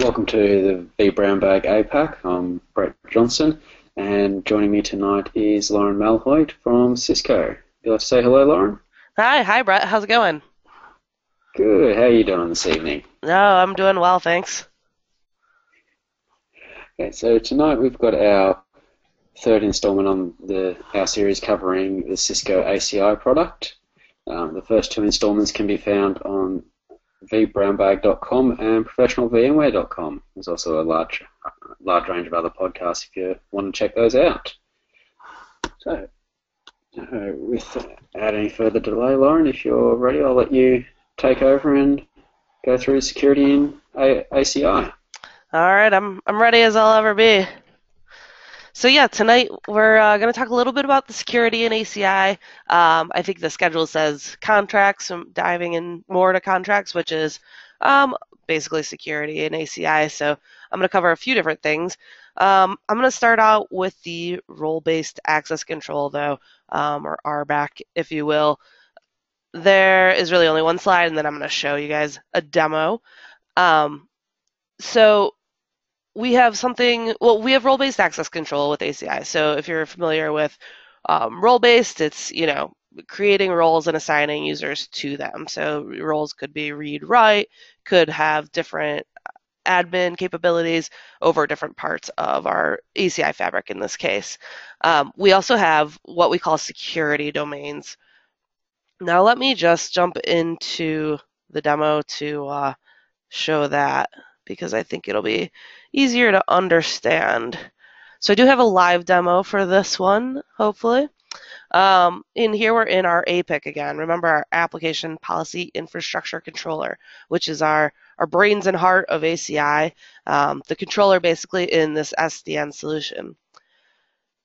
welcome to the vBrownBag APAC. I'm Brett Johnson, and joining me tonight is Lauren Malhoit from Cisco. You like to say hello, Lauren? Hi, hi, Brett. How's it going? Good. How are you doing this evening? No, I'm doing well, thanks. Okay, so tonight we've got our third installment on the our series covering the Cisco ACI product. Um, the first two installments can be found on vbrownbag.com and professionalvmware.com. There's also a large, large range of other podcasts if you want to check those out. So, uh, without any further delay, Lauren, if you're ready, I'll let you take over and go through security in ACI. All right, I'm I'm ready as I'll ever be. So yeah, tonight we're uh, going to talk a little bit about the security in ACI. Um, I think the schedule says contracts, I'm diving in more to contracts, which is um, basically security in ACI. So I'm going to cover a few different things. Um, I'm going to start out with the role-based access control, though, um, or RBAC, if you will. There is really only one slide, and then I'm going to show you guys a demo. Um, so we have something, well, we have role-based access control with ACI. So if you're familiar with um, role-based, it's, you know, creating roles and assigning users to them. So roles could be read-write, could have different admin capabilities over different parts of our ACI fabric in this case. Um, we also have what we call security domains. Now let me just jump into the demo to uh, show that because I think it'll be easier to understand. So I do have a live demo for this one, hopefully. Um, in here, we're in our APIC again. Remember our Application Policy Infrastructure Controller, which is our, our brains and heart of ACI, um, the controller basically in this SDN solution.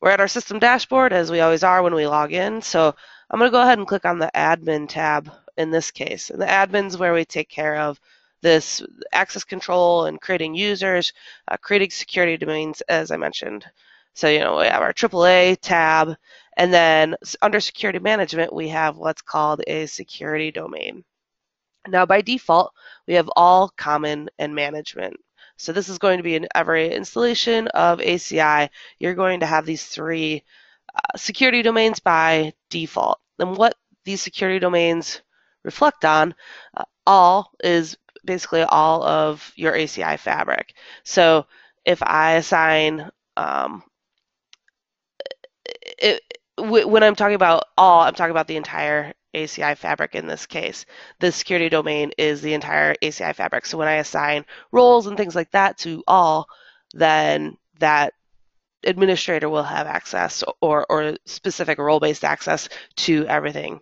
We're at our system dashboard, as we always are when we log in. So I'm going to go ahead and click on the Admin tab in this case. And the admin's where we take care of this access control and creating users, uh, creating security domains, as I mentioned. So, you know, we have our AAA tab, and then under security management, we have what's called a security domain. Now, by default, we have all common and management. So this is going to be in every installation of ACI. You're going to have these three uh, security domains by default. And what these security domains reflect on, uh, all is basically all of your ACI fabric. So if I assign, um, it, when I'm talking about all, I'm talking about the entire ACI fabric in this case. The security domain is the entire ACI fabric. So when I assign roles and things like that to all, then that administrator will have access or, or specific role-based access to everything.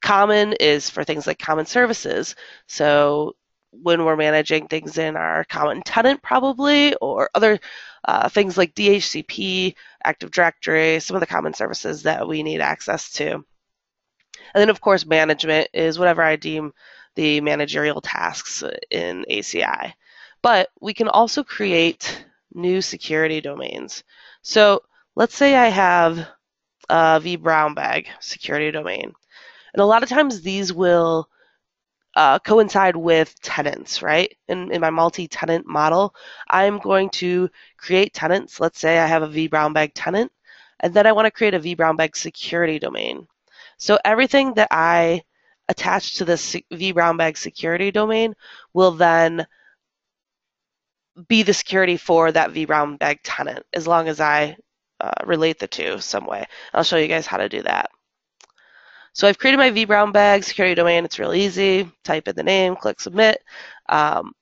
Common is for things like common services. So when we're managing things in our common tenant probably or other uh, things like DHCP, Active Directory, some of the common services that we need access to. And then of course management is whatever I deem the managerial tasks in ACI. But we can also create new security domains. So let's say I have a vBrownBag security domain. And a lot of times these will uh, coincide with tenants, right? In, in my multi-tenant model, I'm going to create tenants. Let's say I have a vBrownBag tenant, and then I want to create a vBrownBag security domain. So everything that I attach to this vBrownBag security domain will then be the security for that vBrownBag tenant, as long as I uh, relate the two some way. I'll show you guys how to do that. So I've created my vBrownBag, security domain. It's real easy. Type in the name, click submit. Um,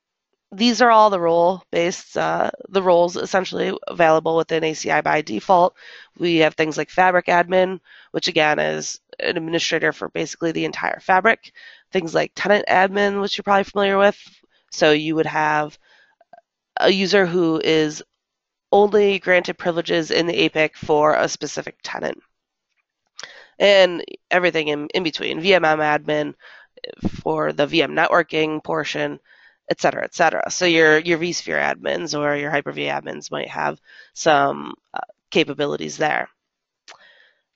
these are all the role-based, uh, the roles essentially available within ACI by default. We have things like Fabric Admin, which again is an administrator for basically the entire fabric. Things like Tenant Admin, which you're probably familiar with. So you would have a user who is only granted privileges in the APIC for a specific tenant and everything in, in between. VMM admin for the VM networking portion, et cetera, et cetera. So your your vSphere admins or your Hyper-V admins might have some uh, capabilities there.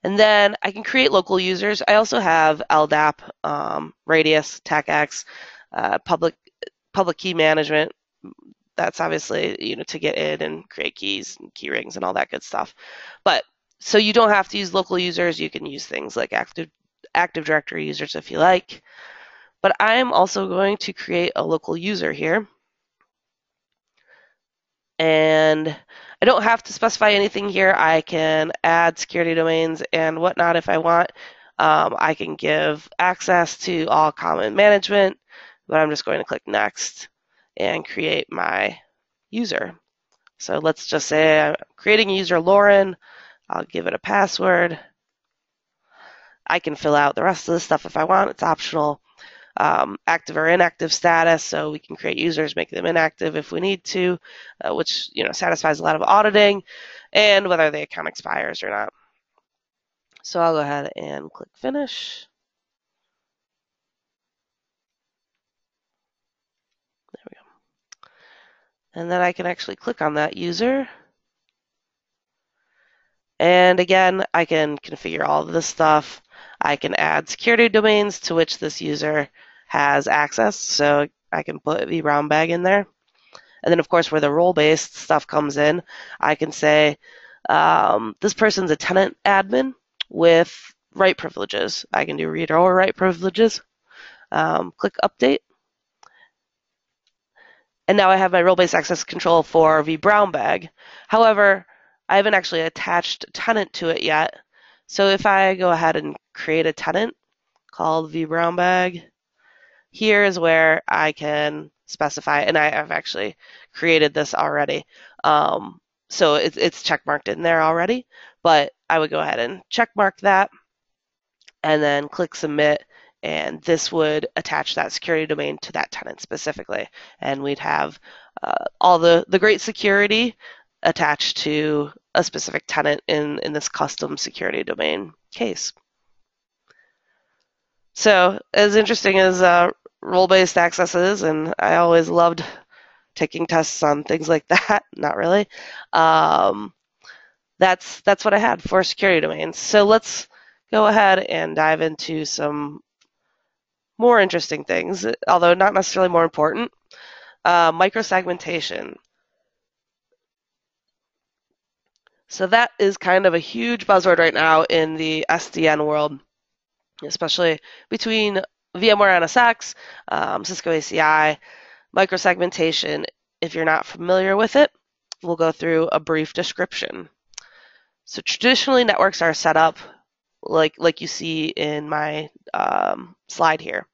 And then I can create local users. I also have LDAP, um, Radius, TACACS, uh, public public key management. that's obviously you know to get in and create keys and key rings and all that good stuff. But so you don't have to use local users. You can use things like Active Active Directory users if you like. But I'm also going to create a local user here. And I don't have to specify anything here. I can add security domains and whatnot if I want. Um, I can give access to all common management, but I'm just going to click next and create my user. So let's just say I'm creating user Lauren. I'll give it a password. I can fill out the rest of the stuff if I want. It's optional. Um, active or inactive status, so we can create users, make them inactive if we need to, uh, which you know satisfies a lot of auditing, and whether the account expires or not. So I'll go ahead and click finish. There we go. And then I can actually click on that user. And again, I can configure all of this stuff. I can add security domains to which this user has access. So I can put vBrownBag in there. And then, of course, where the role-based stuff comes in, I can say um, this person's a tenant admin with write privileges. I can do read or write privileges. Um, click Update. And now I have my role-based access control for vBrownBag. However, I haven't actually attached a tenant to it yet. So if I go ahead and create a tenant called vBrownBag, here is where I can specify, and I have actually created this already. Um, so it's, it's check marked in there already, but I would go ahead and check mark that and then click submit and this would attach that security domain to that tenant specifically and we'd have uh, all the, the great security attached to a specific tenant in, in this custom security domain case. So as interesting as uh, role-based access is, and I always loved taking tests on things like that, not really, um, that's, that's what I had for security domains. So let's go ahead and dive into some more interesting things, although not necessarily more important. Uh, microsegmentation. So that is kind of a huge buzzword right now in the SDN world, especially between VMware NSX, um, Cisco ACI, microsegmentation. If you're not familiar with it, we'll go through a brief description. So traditionally, networks are set up like like you see in my um, slide here.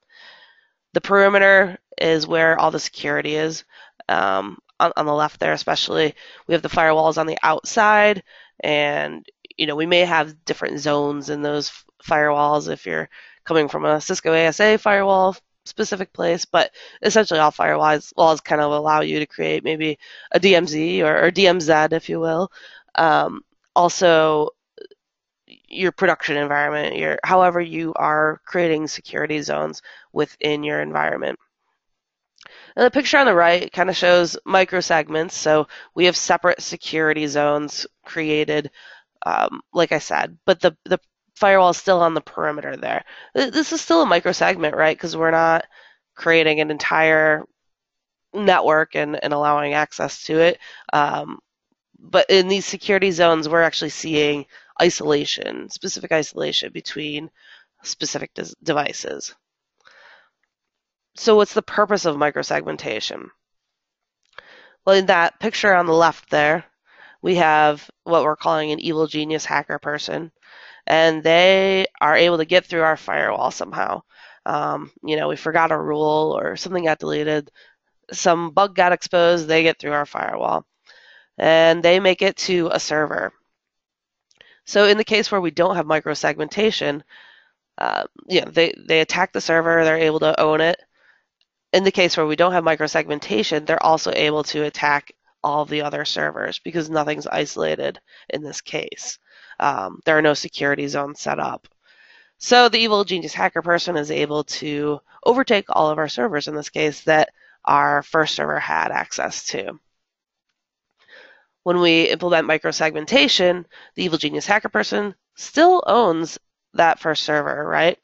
The perimeter is where all the security is. Um, on, on the left there especially, we have the firewalls on the outside, and you know we may have different zones in those firewalls if you're coming from a Cisco ASA firewall specific place, but essentially all firewalls walls kind of allow you to create maybe a DMZ or, or DMZ, if you will. Um, also, your production environment, your however you are creating security zones within your environment. And the picture on the right kind of shows microsegments. So we have separate security zones created, um, like I said, but the, the firewall is still on the perimeter there. This is still a microsegment, right? Because we're not creating an entire network and, and allowing access to it. Um, but in these security zones, we're actually seeing isolation, specific isolation between specific devices. So what's the purpose of microsegmentation? Well, in that picture on the left there, we have what we're calling an evil genius hacker person, and they are able to get through our firewall somehow. Um, you know, we forgot a rule or something got deleted, some bug got exposed, they get through our firewall, and they make it to a server. So in the case where we don't have microsegmentation, uh, you know, they, they attack the server, they're able to own it, in the case where we don't have microsegmentation, they're also able to attack all the other servers because nothing's isolated in this case. Um, there are no security zones set up. So the evil genius hacker person is able to overtake all of our servers in this case that our first server had access to. When we implement microsegmentation, the evil genius hacker person still owns that first server, right?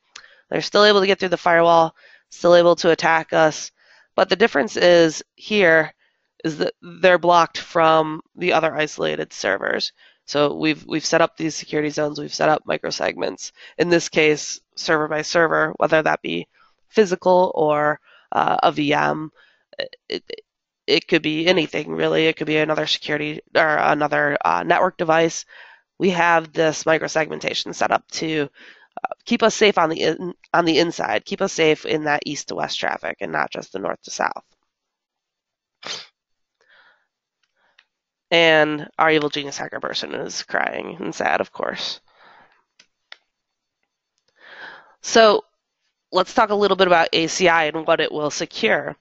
They're still able to get through the firewall, still able to attack us. But the difference is here, is that they're blocked from the other isolated servers. So we've we've set up these security zones, we've set up microsegments. In this case, server by server, whether that be physical or uh, a VM. It, it could be anything really. It could be another security or another uh, network device. We have this microsegmentation set up to keep us safe on the in, on the inside, keep us safe in that east to west traffic, and not just the north to south. And our evil genius hacker person is crying and sad, of course. So let's talk a little bit about ACI and what it will secure.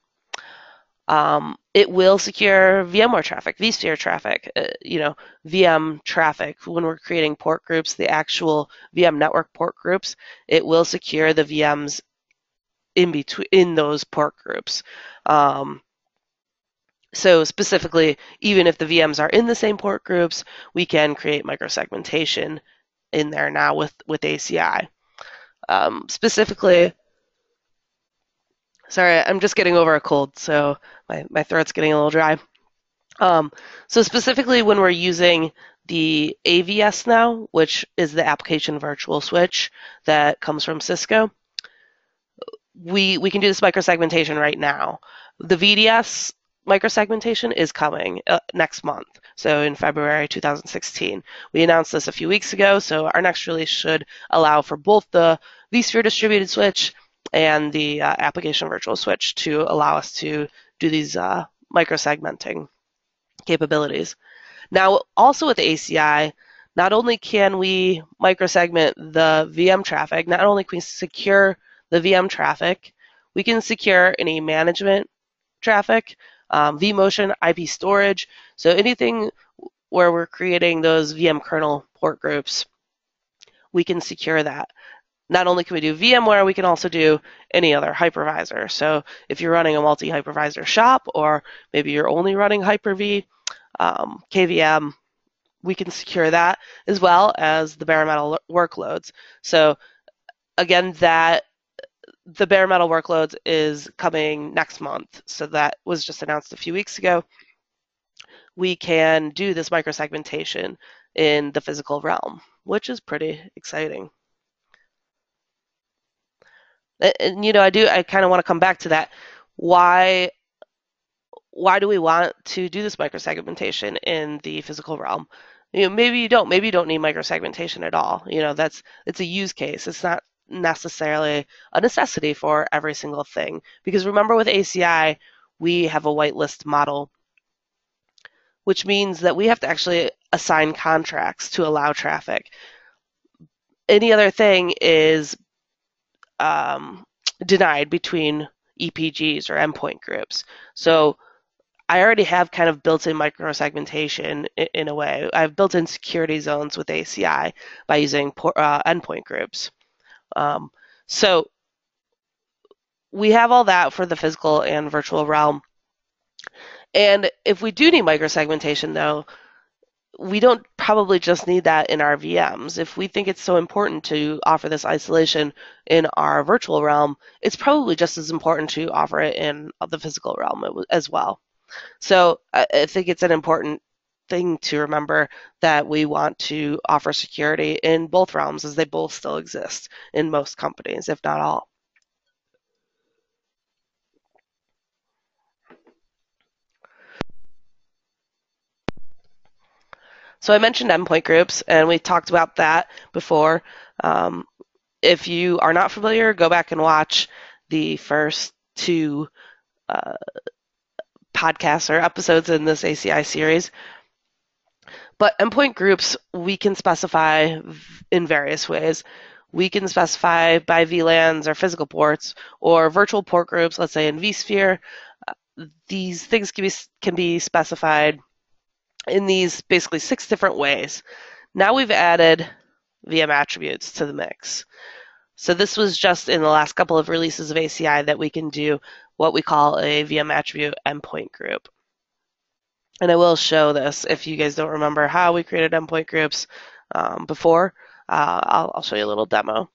Um, it will secure VMware traffic, vSphere traffic, uh, you know, VM traffic. When we're creating port groups, the actual VM network port groups, it will secure the VMs in between in those port groups. Um, so specifically, even if the VMs are in the same port groups, we can create microsegmentation in there now with with ACI. Um, specifically, Sorry, I'm just getting over a cold, so my, my throat's getting a little dry. Um, so specifically when we're using the AVS now, which is the application virtual switch that comes from Cisco, we, we can do this microsegmentation right now. The VDS microsegmentation is coming uh, next month, so in February 2016. We announced this a few weeks ago, so our next release should allow for both the vSphere distributed switch and the uh, application virtual switch to allow us to do these uh, microsegmenting capabilities. Now, also with ACI, not only can we microsegment the VM traffic, not only can we secure the VM traffic, we can secure any management traffic, um, vMotion, IP storage. So anything where we're creating those VM kernel port groups, we can secure that not only can we do VMware, we can also do any other hypervisor. So if you're running a multi-hypervisor shop, or maybe you're only running Hyper-V, um, KVM, we can secure that as well as the bare metal workloads. So again, that the bare metal workloads is coming next month. So that was just announced a few weeks ago. We can do this microsegmentation in the physical realm, which is pretty exciting Uh, and you know, I do. I kind of want to come back to that. Why? Why do we want to do this microsegmentation in the physical realm? You know, maybe you don't. Maybe you don't need microsegmentation at all. You know, that's it's a use case. It's not necessarily a necessity for every single thing. Because remember, with ACI, we have a whitelist model, which means that we have to actually assign contracts to allow traffic. Any other thing is um, denied between EPGs or endpoint groups. So I already have kind of built-in microsegmentation in, in a way. I've built-in security zones with ACI by using uh, endpoint groups. Um, so we have all that for the physical and virtual realm. And if we do need microsegmentation, though, we don't probably just need that in our VMs. If we think it's so important to offer this isolation in our virtual realm, it's probably just as important to offer it in the physical realm as well. So I think it's an important thing to remember that we want to offer security in both realms as they both still exist in most companies, if not all. So I mentioned endpoint groups, and we talked about that before. Um, if you are not familiar, go back and watch the first two uh, podcasts or episodes in this ACI series. But endpoint groups we can specify in various ways. We can specify by VLANs or physical ports or virtual port groups, let's say in vSphere. Uh, these things can be, can be specified in these basically six different ways. Now we've added VM attributes to the mix. So this was just in the last couple of releases of ACI that we can do what we call a VM attribute endpoint group. And I will show this if you guys don't remember how we created endpoint groups um, before. Uh, I'll, I'll show you a little demo.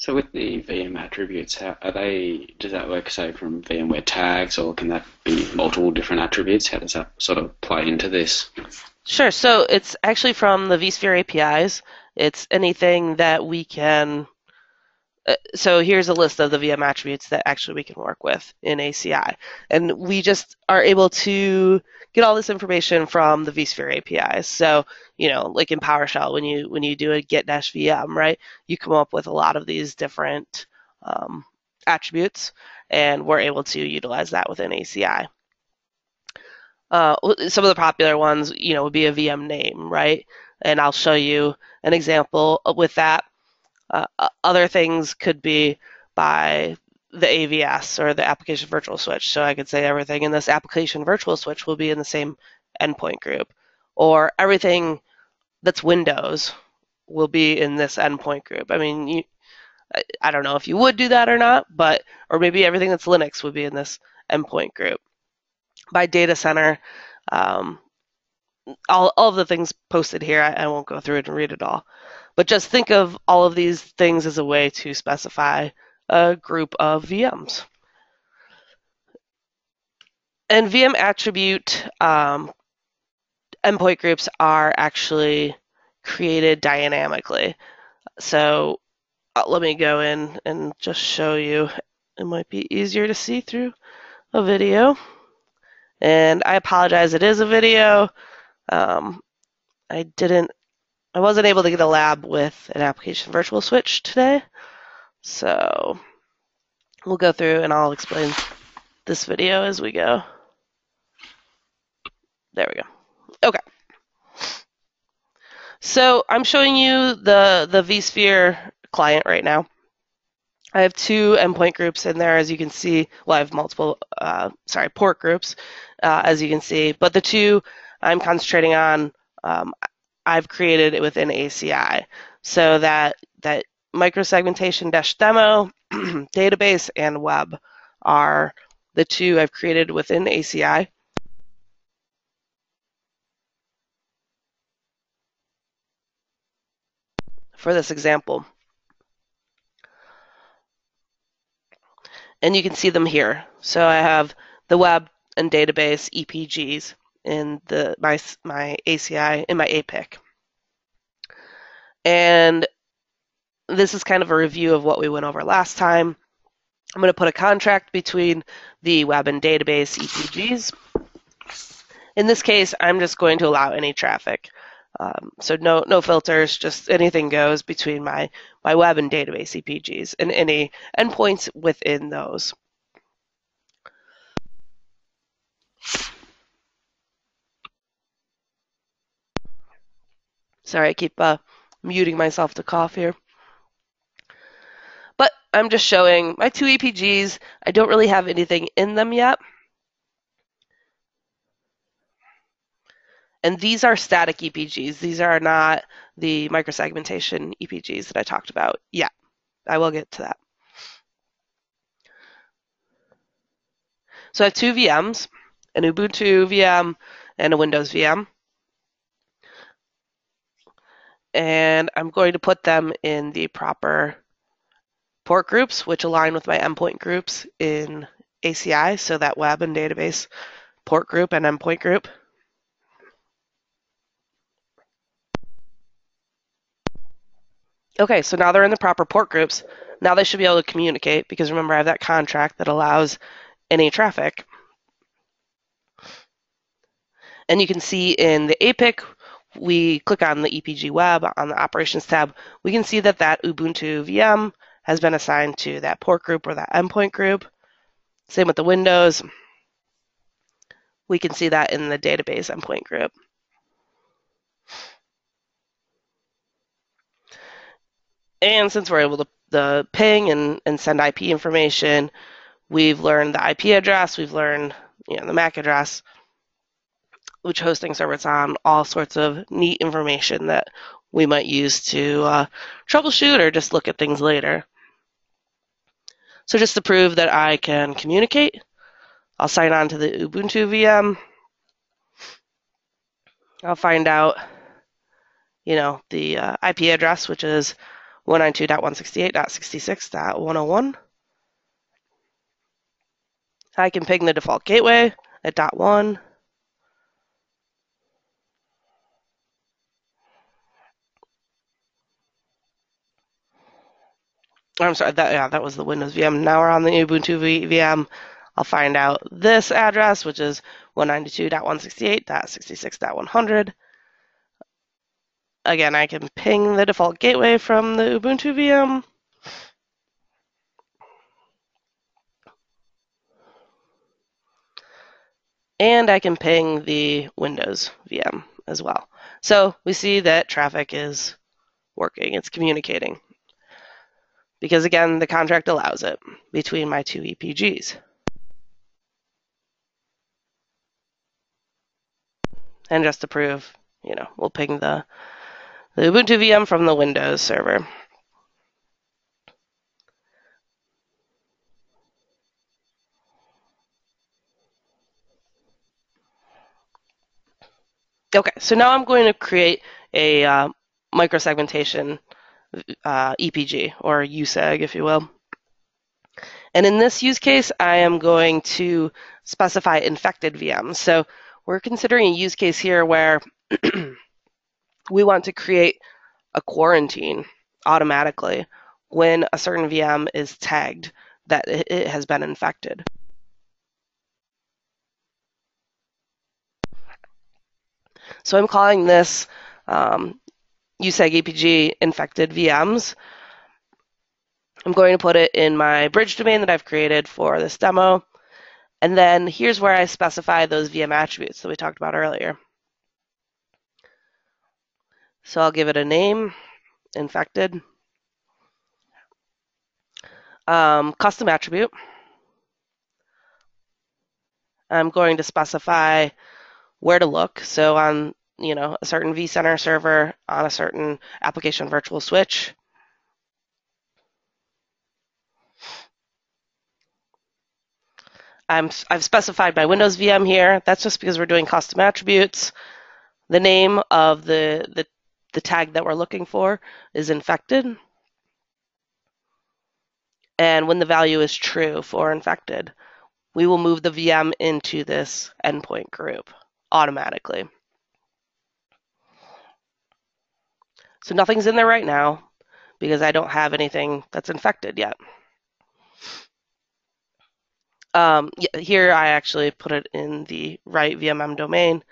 So with the VM attributes, how are they? Does that work, say, from VMware tags, or can that be multiple different attributes? How does that sort of play into this? Sure. So it's actually from the vSphere APIs. It's anything that we can. Uh, So here's a list of the VM attributes that actually we can work with in ACI, and we just are able to get all this information from the vSphere APIs. So you know, like in PowerShell, when you when you do a get dash VM, right, you come up with a lot of these different um, attributes, and we're able to utilize that within ACI. Uh, some of the popular ones, you know, would be a VM name, right? And I'll show you an example with that. Uh, other things could be by the AVS or the application virtual switch. So I could say everything in this application virtual switch will be in the same endpoint group, or everything that's Windows will be in this endpoint group. I mean, you, I, I don't know if you would do that or not, but or maybe everything that's Linux would be in this endpoint group. By data center, um, all, all of the things posted here, I, I won't go through it and read it all. But just think of all of these things as a way to specify a group of VMs. And VM attribute um, endpoint groups are actually created dynamically. So uh, let me go in and just show you. It might be easier to see through a video. And I apologize, it is a video. Um, I didn't, I wasn't able to get a lab with an application virtual switch today. So we'll go through and I'll explain this video as we go. There we go. Okay. So I'm showing you the, the vSphere client right now. I have two endpoint groups in there, as you can see. Well, I have multiple, uh, sorry, port groups, uh, as you can see. But the two I'm concentrating on, um, I've created it within ACI. So that, that microsegmentation dash demo, database, and web are the two I've created within ACI. For this example. And you can see them here. So I have the web and database EPGs in the my my ACI in my APIC. And this is kind of a review of what we went over last time. I'm going to put a contract between the web and database EPGs. In this case, I'm just going to allow any traffic. Um, so no no filters, just anything goes between my, my web and database EPGs and any endpoints within those. Sorry, I keep uh, muting myself to cough here. But I'm just showing my two EPGs. I don't really have anything in them yet. And these are static EPGs. These are not the microsegmentation EPGs that I talked about yet. I will get to that. So I have two VMs, an Ubuntu VM and a Windows VM. And I'm going to put them in the proper port groups, which align with my endpoint groups in ACI, so that web and database port group and endpoint group. Okay, so now they're in the proper port groups. Now they should be able to communicate because remember I have that contract that allows any traffic. And you can see in the APIC, we click on the EPG web on the operations tab, we can see that that Ubuntu VM has been assigned to that port group or that endpoint group. Same with the Windows. We can see that in the database endpoint group. And since we're able to the ping and, and send IP information, we've learned the IP address, we've learned you know, the MAC address, which hosting server it's on, all sorts of neat information that we might use to uh, troubleshoot or just look at things later. So just to prove that I can communicate, I'll sign on to the Ubuntu VM. I'll find out, you know, the uh, IP address, which is 192.168.66.101. I can ping the default gateway at dot one. I'm sorry, that yeah, that was the Windows VM. Now we're on the Ubuntu VM. I'll find out this address, which is 192.168.66.100. Again, I can ping the default gateway from the Ubuntu VM. And I can ping the Windows VM as well. So we see that traffic is working, it's communicating. Because again, the contract allows it between my two EPGs. And just to prove, you know, we'll ping the, the Ubuntu VM from the Windows server. Okay, so now I'm going to create a uh, microsegmentation uh, EPG or USEG, if you will. And in this use case, I am going to specify infected VMs. So we're considering a use case here where we want to create a quarantine automatically when a certain VM is tagged that it has been infected. So I'm calling this um, USEG EPG infected VMs. I'm going to put it in my bridge domain that I've created for this demo. And then here's where I specify those VM attributes that we talked about earlier. So I'll give it a name, infected, um, custom attribute. I'm going to specify where to look. So on you know, a certain vCenter server on a certain application virtual switch. I'm, I've specified my Windows VM here. That's just because we're doing custom attributes. The name of the, the, the tag that we're looking for is infected. And when the value is true for infected, we will move the VM into this endpoint group automatically. So nothing's in there right now because I don't have anything that's infected yet. Um, here I actually put it in the right VMM domain.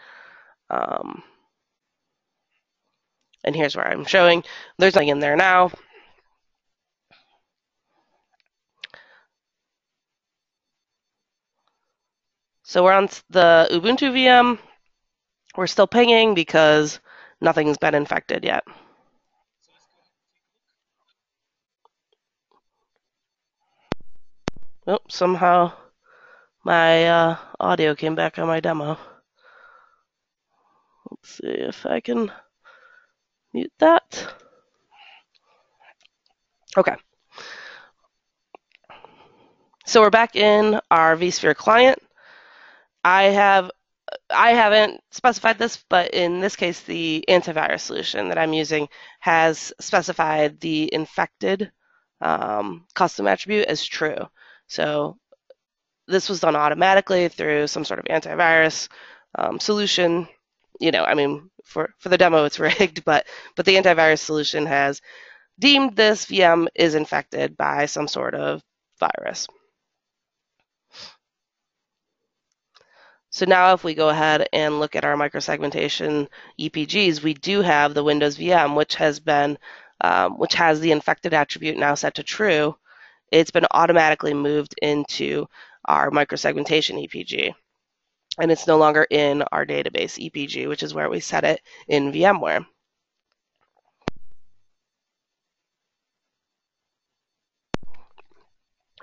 Um, and here's where I'm showing. There's nothing in there now. So we're on the Ubuntu VM. We're still pinging because nothing's been infected yet. Oh, somehow my uh, audio came back on my demo. Let's see if I can mute that. Okay. So we're back in our vSphere client. I have I haven't specified this, but in this case, the antivirus solution that I'm using has specified the infected um, custom attribute as true. So this was done automatically through some sort of antivirus um, solution. You know, I mean, for, for the demo, it's rigged, but but the antivirus solution has deemed this VM is infected by some sort of virus. So now if we go ahead and look at our microsegmentation EPGs, we do have the Windows VM, which has been, um, which has the infected attribute now set to true, it's been automatically moved into our microsegmentation EPG. And it's no longer in our database EPG, which is where we set it in VMware.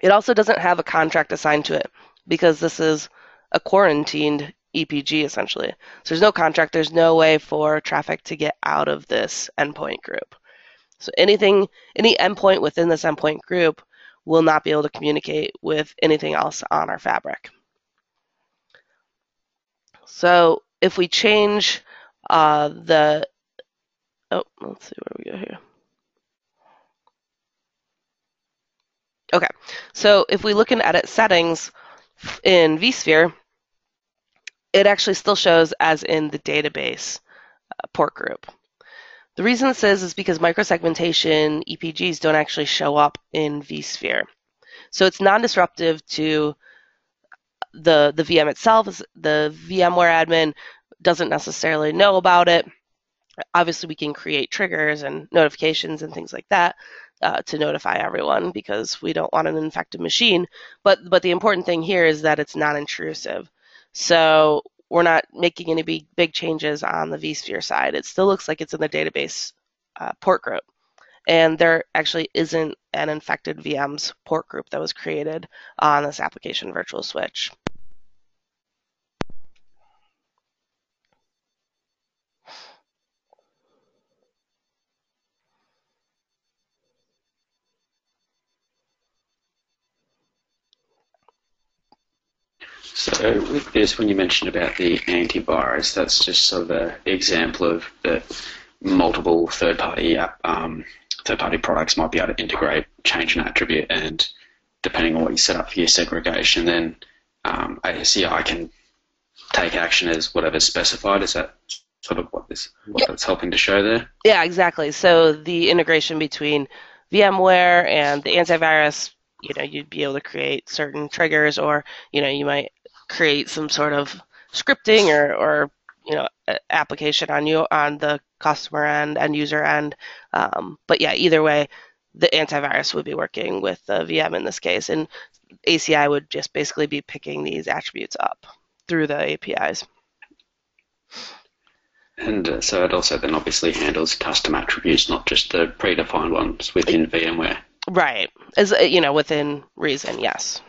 It also doesn't have a contract assigned to it because this is a quarantined EPG essentially. So there's no contract, there's no way for traffic to get out of this endpoint group. So anything, any endpoint within this endpoint group will not be able to communicate with anything else on our fabric. So if we change uh, the, oh, let's see where we go here. Okay, so if we look in edit settings in vSphere, it actually still shows as in the database uh, port group. The reason this is is because microsegmentation EPGs don't actually show up in vSphere. So it's non-disruptive to the, the VM itself. The VMware admin doesn't necessarily know about it. Obviously, we can create triggers and notifications and things like that uh, to notify everyone because we don't want an infected machine. But but the important thing here is that it's non-intrusive. So we're not making any big, big changes on the vSphere side. It still looks like it's in the database uh, port group. And there actually isn't an infected VMs port group that was created on this application virtual switch. So with this, when you mentioned about the antivirus, that's just sort of an example of the multiple third-party um, third-party products might be able to integrate, change an attribute, and depending on what you set up for your segregation, then um, ACI can take action as whatever's specified. Is that sort of what this what that's helping to show there? Yeah, exactly. So the integration between VMware and the antivirus, you know, you'd be able to create certain triggers, or you know, you might create some sort of scripting or, or you know application on you on the customer end and user end. Um, but yeah, either way, the antivirus would be working with the VM in this case, and ACI would just basically be picking these attributes up through the APIs. And uh, so it also then obviously handles custom attributes, not just the predefined ones within VMware. Right, as you know, within reason, yes.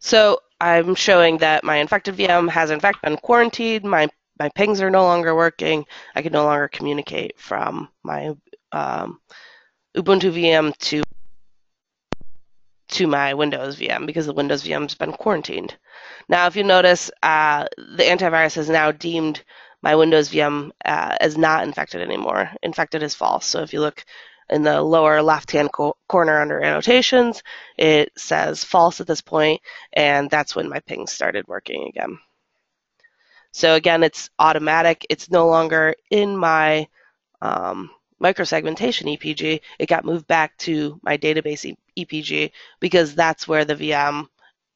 So I'm showing that my infected VM has in fact been quarantined. My my pings are no longer working. I can no longer communicate from my um, Ubuntu VM to to my Windows VM because the Windows VM's been quarantined. Now, if you notice, uh, the antivirus has now deemed my Windows VM uh, as not infected anymore. Infected is false. So if you look in the lower left-hand co corner under annotations, it says false at this point, and that's when my ping started working again. So again, it's automatic. It's no longer in my um, microsegmentation EPG. It got moved back to my database EPG because that's where the VM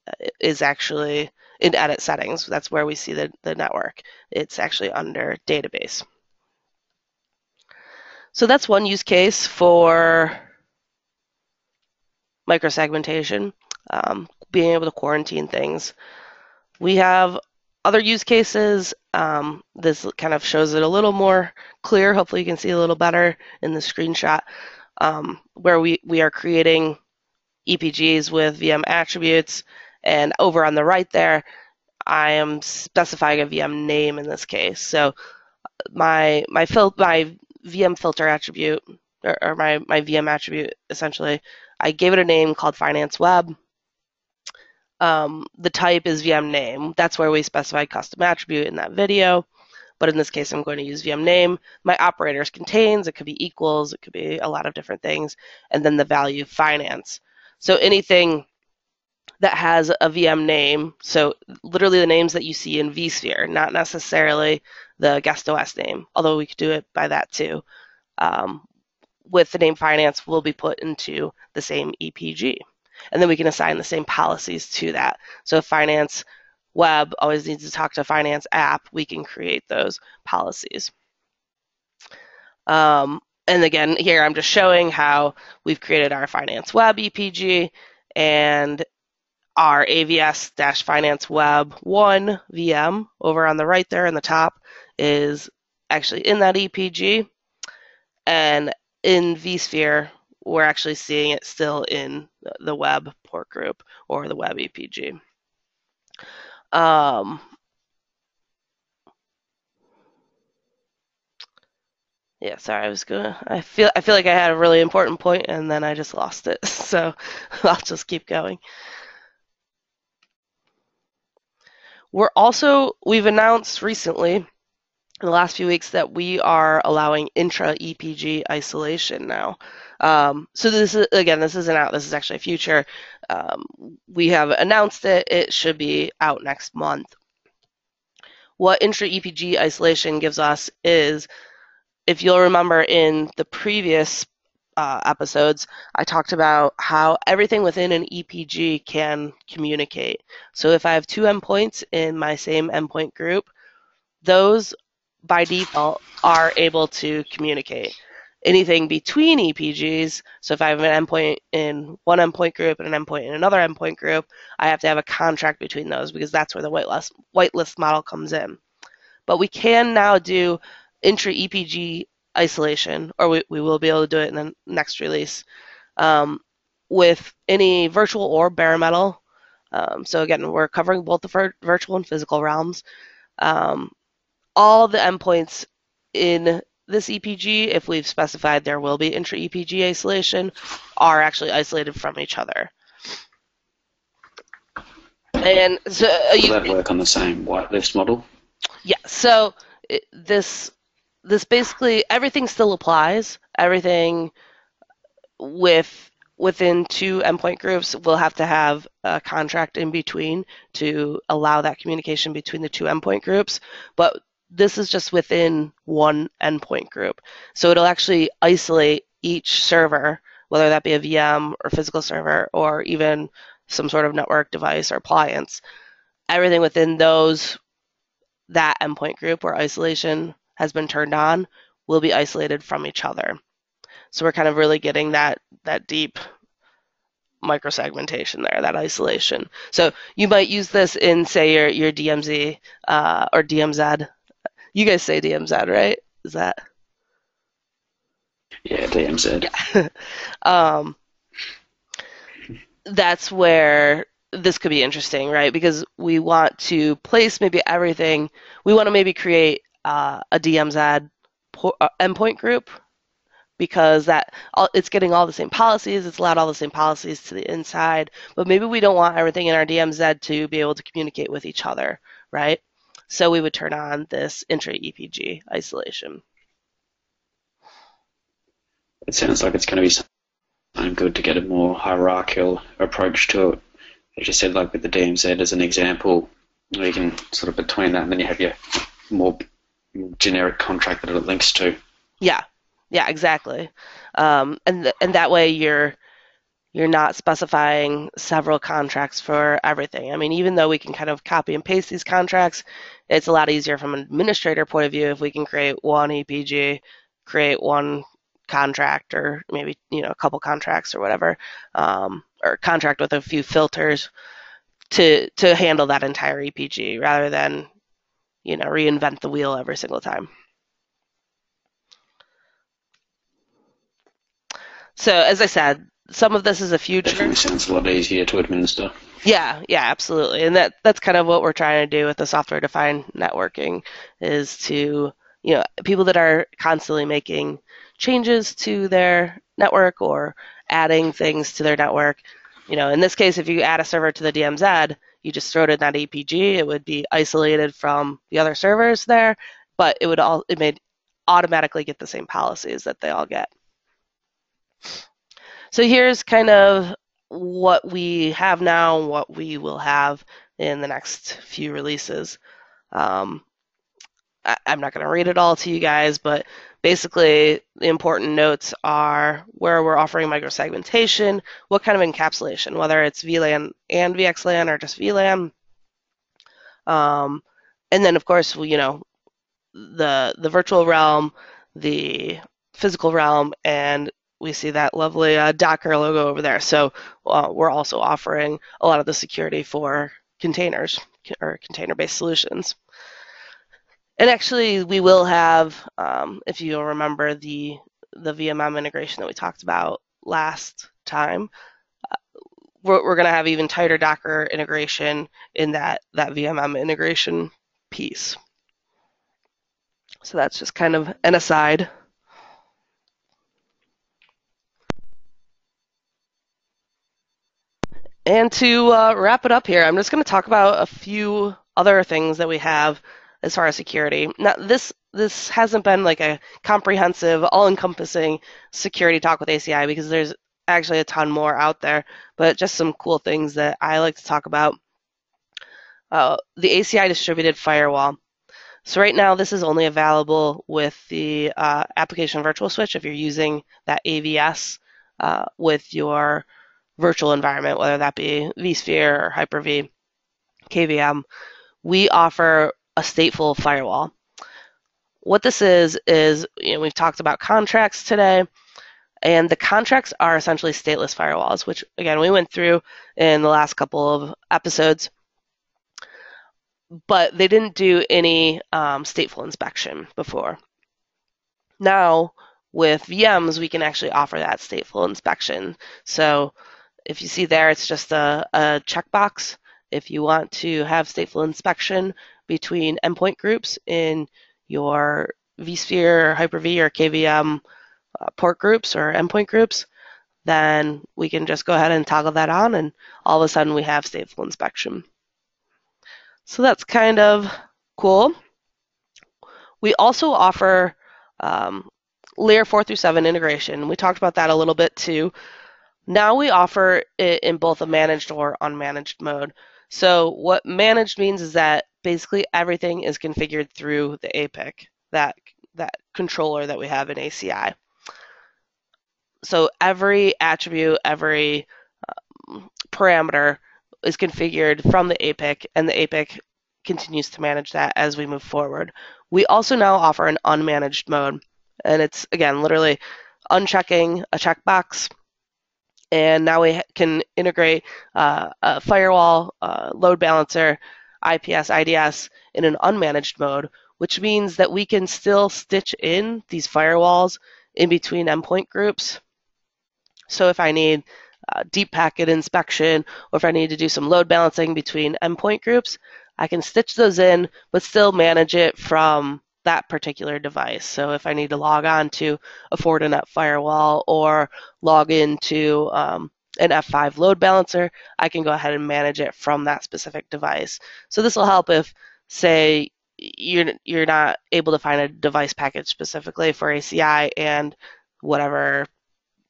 uh, is actually in edit settings. That's where we see the, the network. It's actually under database. So that's one use case for microsegmentation, um, being able to quarantine things. We have other use cases. Um, this kind of shows it a little more clear. Hopefully you can see a little better in the screenshot um, where we, we are creating EPGs with VM attributes. And over on the right there, I am specifying a VM name in this case. So my my fil- my VM filter attribute, or, or my, my VM attribute essentially. I gave it a name called Finance Web. Um, the type is VM name. That's where we specified custom attribute in that video. But in this case, I'm going to use VM name. My operators contains, it could be equals, it could be a lot of different things. And then the value finance. So anything that has a VM name, so literally the names that you see in vSphere, not necessarily the guest OS name, although we could do it by that too. Um, with the name finance will be put into the same EPG. And then we can assign the same policies to that. So finance web always needs to talk to finance app, we can create those policies. Um, and again, here I'm just showing how we've created our finance web EPG and our AVS-finance web 1 VM over on the right there in the top is actually in that EPG. And in vSphere, we're actually seeing it still in the web port group or the web EPG. Um, yeah, sorry, I was gonna. I feel I feel like I had a really important point and then I just lost it. So I'll just keep going. We're also we've announced recently in the last few weeks that we are allowing intra EPG isolation now. Um, so this is again, this isn't out. This is actually future. Um, we have announced it. It should be out next month. What intra EPG isolation gives us is, if you'll remember in the previous uh, episodes, I talked about how everything within an EPG can communicate. So if I have two endpoints in my same endpoint group, those by default are able to communicate. Anything between EPGs, so if I have an endpoint in one endpoint group and an endpoint in another endpoint group, I have to have a contract between those because that's where the whitelist, whitelist model comes in. But we can now do intra EPG isolation, or we, we will be able to do it in the next release, um, with any virtual or bare metal. Um, so again, we're covering both the vir virtual and physical realms. Um, all the endpoints in this EPG, if we've specified there will be intra-EPG isolation, are actually isolated from each other. And so uh, Does that work on the same whitelist model? Yeah. So it, this this basically everything still applies. Everything with within two endpoint groups will have to have a contract in between to allow that communication between the two endpoint groups. But this is just within one endpoint group. So it'll actually isolate each server, whether that be a VM or physical server or even some sort of network device or appliance. Everything within those that endpoint group where isolation has been turned on will be isolated from each other. So we're kind of really getting that that deep microsegmentation there, that isolation. So you might use this in say your your DMZ uh, or DMZ. You guys say DMZ, right? Is that? Yeah, DMZ. Yeah. um, that's where this could be interesting, right? Because we want to place maybe everything. We want to maybe create uh, a DMZ po- uh, endpoint group because that all, it's getting all the same policies. It's allowed all the same policies to the inside, but maybe we don't want everything in our DMZ to be able to communicate with each other, right? So we would turn on this intra EPG isolation. It sounds like it's going to be something good to get a more hierarchical approach to it. As you said, like with the DMZ as an example, you can sort of between that and then you have your more generic contract that it links to. Yeah, yeah, exactly. Um, and th- and that way you're you're not specifying several contracts for everything. I mean, even though we can kind of copy and paste these contracts, it's a lot easier from an administrator point of view if we can create one EPG, create one contract, or maybe you know a couple contracts or whatever, um, or contract with a few filters to to handle that entire EPG rather than you know reinvent the wheel every single time. So as I said, some of this is a future. Definitely sounds a lot easier to administer. Yeah, yeah, absolutely. And that that's kind of what we're trying to do with the software defined networking is to, you know, people that are constantly making changes to their network or adding things to their network. You know, in this case, if you add a server to the DMZ, you just throw it in that EPG. It would be isolated from the other servers there, but it would all it made automatically get the same policies that they all get. So here's kind of what we have now, what we will have in the next few releases. Um, I, am not going to read it all to you guys, but basically the important notes are where we're offering microsegmentation, what kind of encapsulation, whether it's VLAN and VXLAN or just VLAN. Um, and then of course, you know, the the virtual realm, the physical realm, and we see that lovely uh, Docker logo over there. So uh, we're also offering a lot of the security for containers or container-based solutions. And actually, we will have, um, if you remember the the VMM integration that we talked about last time, uh, we're, we're going to have even tighter Docker integration in that that VMM integration piece. So that's just kind of an aside. And to uh, wrap it up here, I'm just going to talk about a few other things that we have as far as security. Now, this this hasn't been like a comprehensive, all-encompassing security talk with ACI because there's actually a ton more out there, but just some cool things that I like to talk about. Uh, the ACI distributed firewall. So right now, this is only available with the uh, application virtual switch if you're using that AVS uh, with your virtual environment, whether that be vSphere or Hyper-V, KVM. We offer a stateful firewall. What this is, is you know, we've talked about contracts today, and the contracts are essentially stateless firewalls, which again, we went through in the last couple of episodes but they didn't do any um, stateful inspection before. Now, with VMs, we can actually offer that stateful inspection. So if you see there, it's just a, a checkbox. If you want to have stateful inspection between endpoint groups in your vSphere, Hyper-V, or KVM uh, port groups or endpoint groups, then we can just go ahead and toggle that on, and all of a sudden we have stateful inspection. So that's kind of cool. We also offer um, layer 4 through 7 integration. We talked about that a little bit too. Now we offer it in both a managed or unmanaged mode. So what managed means is that basically everything is configured through the APIC, that, that controller that we have in ACI. So every attribute, every um, parameter is configured from the APIC, and the APIC continues to manage that as we move forward. We also now offer an unmanaged mode, and it's again literally unchecking a checkbox, and now we can integrate uh, a firewall, uh, load balancer, IPS, IDS in an unmanaged mode, which means that we can still stitch in these firewalls in between endpoint groups. So if I need uh, deep packet inspection, or if I need to do some load balancing between endpoint groups, I can stitch those in, but still manage it from that particular device. So if I need to log on to a Fortinet firewall or log into um, an F5 load balancer, I can go ahead and manage it from that specific device. So this will help if, say, you're you're not able to find a device package specifically for ACI and whatever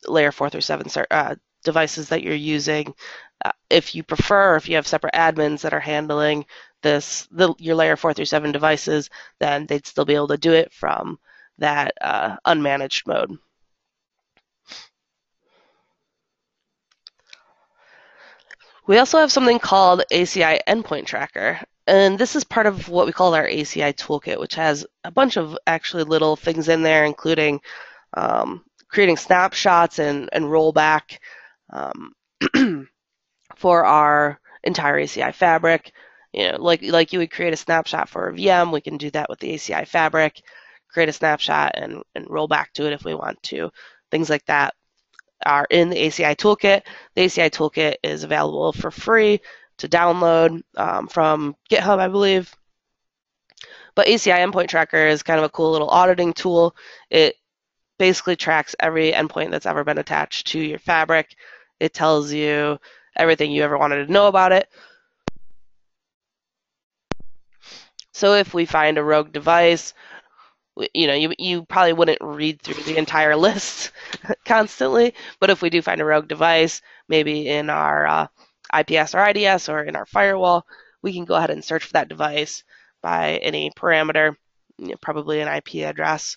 layer four through seven uh, devices that you're using. Uh, if you prefer, if you have separate admins that are handling this, the, your layer four through seven devices, then they'd still be able to do it from that uh, unmanaged mode. We also have something called ACI Endpoint Tracker, and this is part of what we call our ACI toolkit, which has a bunch of actually little things in there, including um, creating snapshots and, and rollback um, for our entire ACI fabric. You know, like like you would create a snapshot for a VM, we can do that with the ACI fabric. Create a snapshot and, and roll back to it if we want to. Things like that are in the ACI toolkit. The ACI toolkit is available for free to download um, from GitHub, I believe. But ACI Endpoint Tracker is kind of a cool little auditing tool. It basically tracks every endpoint that's ever been attached to your fabric it tells you everything you ever wanted to know about it. So if we find a rogue device, you know, you, you probably wouldn't read through the entire list constantly, but if we do find a rogue device, maybe in our uh, IPS or IDS or in our firewall, we can go ahead and search for that device by any parameter, probably an IP address,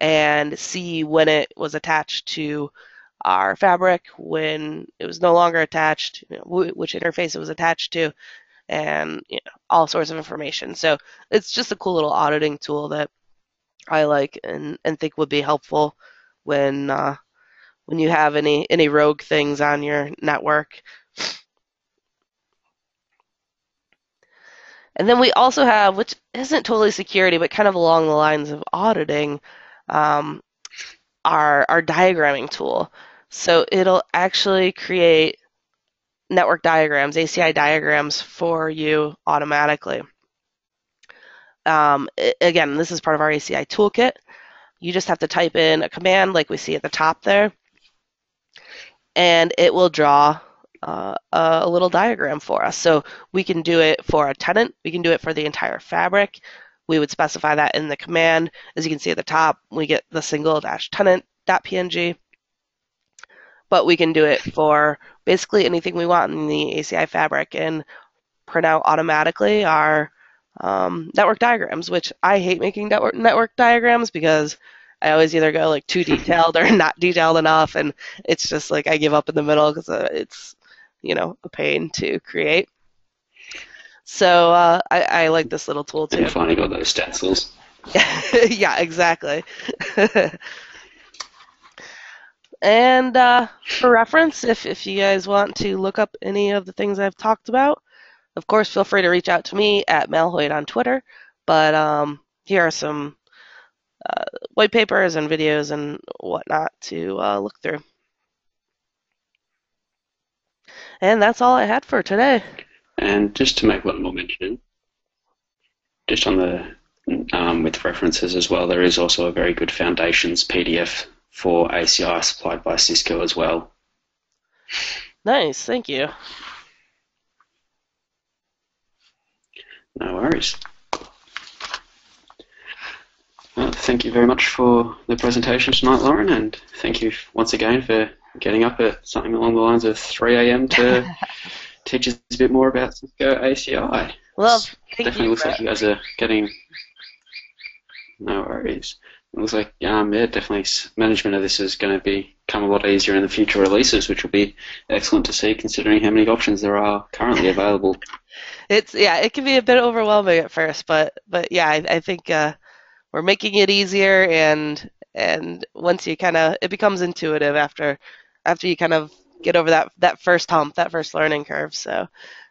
and see when it was attached to our fabric when it was no longer attached, you know, which interface it was attached to, and you know, all sorts of information. So it's just a cool little auditing tool that I like and, and think would be helpful when uh, when you have any any rogue things on your network. And then we also have, which isn't totally security, but kind of along the lines of auditing, um, our our diagramming tool. So it'll actually create network diagrams, ACI diagrams for you automatically. Um, again, this is part of our ACI toolkit. You just have to type in a command like we see at the top there, and it will draw uh, a little diagram for us. So we can do it for a tenant, we can do it for the entire fabric, we would specify that in the command. As you can see at the top, we get the single dash tenant.png. But we can do it for basically anything we want in the ACI fabric and print out automatically our um, network diagrams, which I hate making network, network diagrams because I always either go like too detailed or not detailed enough, and it's just like I give up in the middle because uh, it's you know a pain to create. So uh, I, I, like this little tool too. Finally got those stencils. yeah, exactly. and uh, for reference, if, if you guys want to look up any of the things I've talked about, of course, feel free to reach out to me at Malhoit on Twitter. But um, here are some uh, white papers and videos and whatnot to uh, look through. And that's all I had for today. And just to make one more mention, just on the um, with references as well, there is also a very good foundations PDF for ACI supplied by Cisco as well. Nice, thank you. No worries. Well, thank you very much for the presentation tonight, Lauren, and thank you once again for getting up at something along the lines of 3 a.m. to teach us a bit more about Cisco ACI. Well, definitely looks like you guys are getting. No worries. It looks like um, yeah, definitely management of this is going to become a lot easier in the future releases, which will be excellent to see considering how many options there are currently available. it's yeah, it can be a bit overwhelming at first, but but yeah, I, I think uh, we're making it easier, and and once you kind of it becomes intuitive after after you kind of get over that that first hump, that first learning curve. So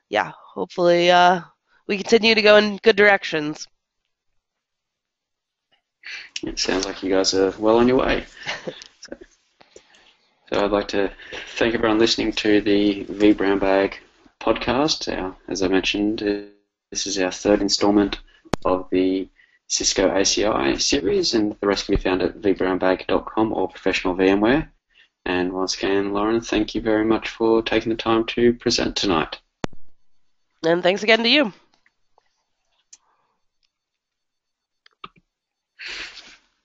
yeah, hopefully uh, we continue to go in good directions. It sounds like you guys are well on your way. so, so, I'd like to thank everyone listening to the vBrownBag podcast. Our, as I mentioned, uh, this is our third installment of the Cisco ACI series, and the rest can be found at vbrownbag.com or Professional VMware. And once again, Lauren, thank you very much for taking the time to present tonight. And thanks again to you.